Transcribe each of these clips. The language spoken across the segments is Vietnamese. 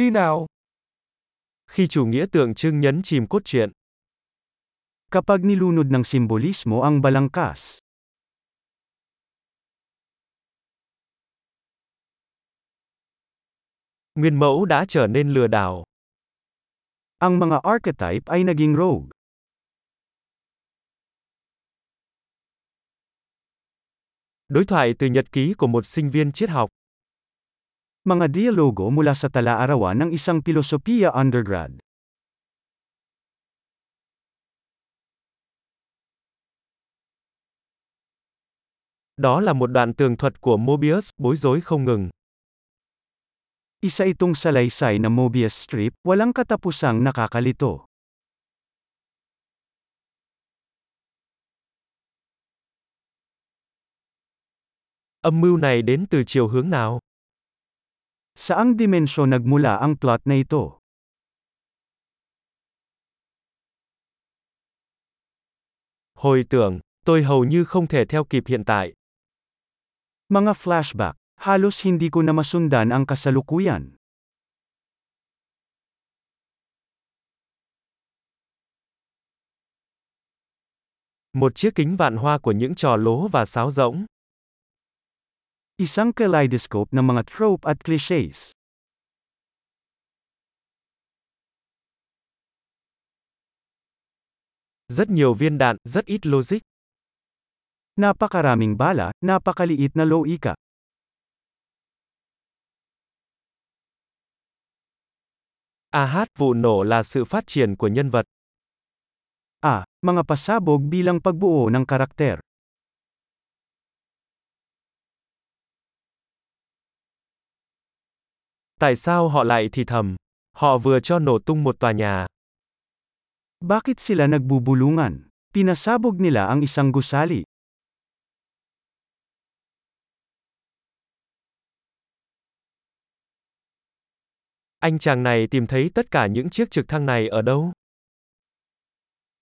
Đi nào. Khi chủ nghĩa tượng trưng nhấn chìm cốt truyện. Kapag nilunod ng simbolismo ang balangkas. Nguyên mẫu đã trở nên lừa đảo. Ang mga archetype ay naging rogue. Đối thoại từ nhật ký của một sinh viên triết học. Mga dialogo mula sa tala-arawan ng isang pilosopiya undergrad. Đó là một đoạn tường thuật của Mobius, bối rối không ngừng. Isa itong salaysay na Mobius strip, walang katapusang nakakalito. Âm mưu này đến từ chiều hướng nào? Saang dimensyon nagmula ang plot na ito? Hồi tưởng, tôi hầu như không thể theo kịp hiện tại. Mga flashback, halos hindi ko na masundan ang kasalukuyan. Một chiếc kính vạn hoa của những trò lố và sáo rỗng. Isang kaleidoscope ng mga trope at clichés. Rất nhiều viên đạn, rất ít logic. Napakaraming bala, napakaliit na loika. AH, vụ nổ là sự phát triển của nhân vật. Ah, mga pasabog bilang pagbuo ng karakter. Tại sao họ lại thì thầm? Họ vừa cho nổ tung một tòa nhà. Bakit sila nagbubulungan? Pinasabog nila ang isang gusali. Anh chàng này tìm thấy tất cả những chiếc trực thăng này ở đâu?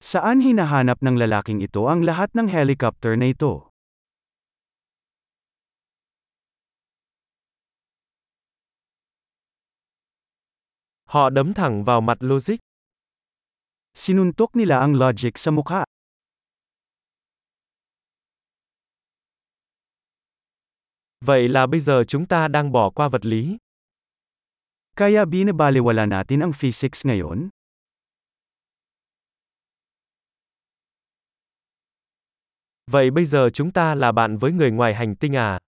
Saan hinahanap ng lalaking ito ang lahat ng helicopter na ito? Họ đấm thẳng vào mặt logic. Sinuntok nila ang logic sa mukha. Vậy là bây giờ chúng ta đang bỏ qua vật lý. Kaya binabaliwala natin ang physics ngayon? Vậy bây giờ chúng ta là bạn với người ngoài hành tinh à?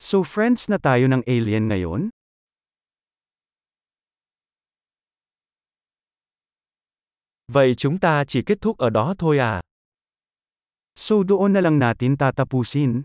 So friends na tayo ng alien ngayon? Vậy chúng ta chỉ kết thúc ở đó thôi à? So doon na lang natin tatapusin?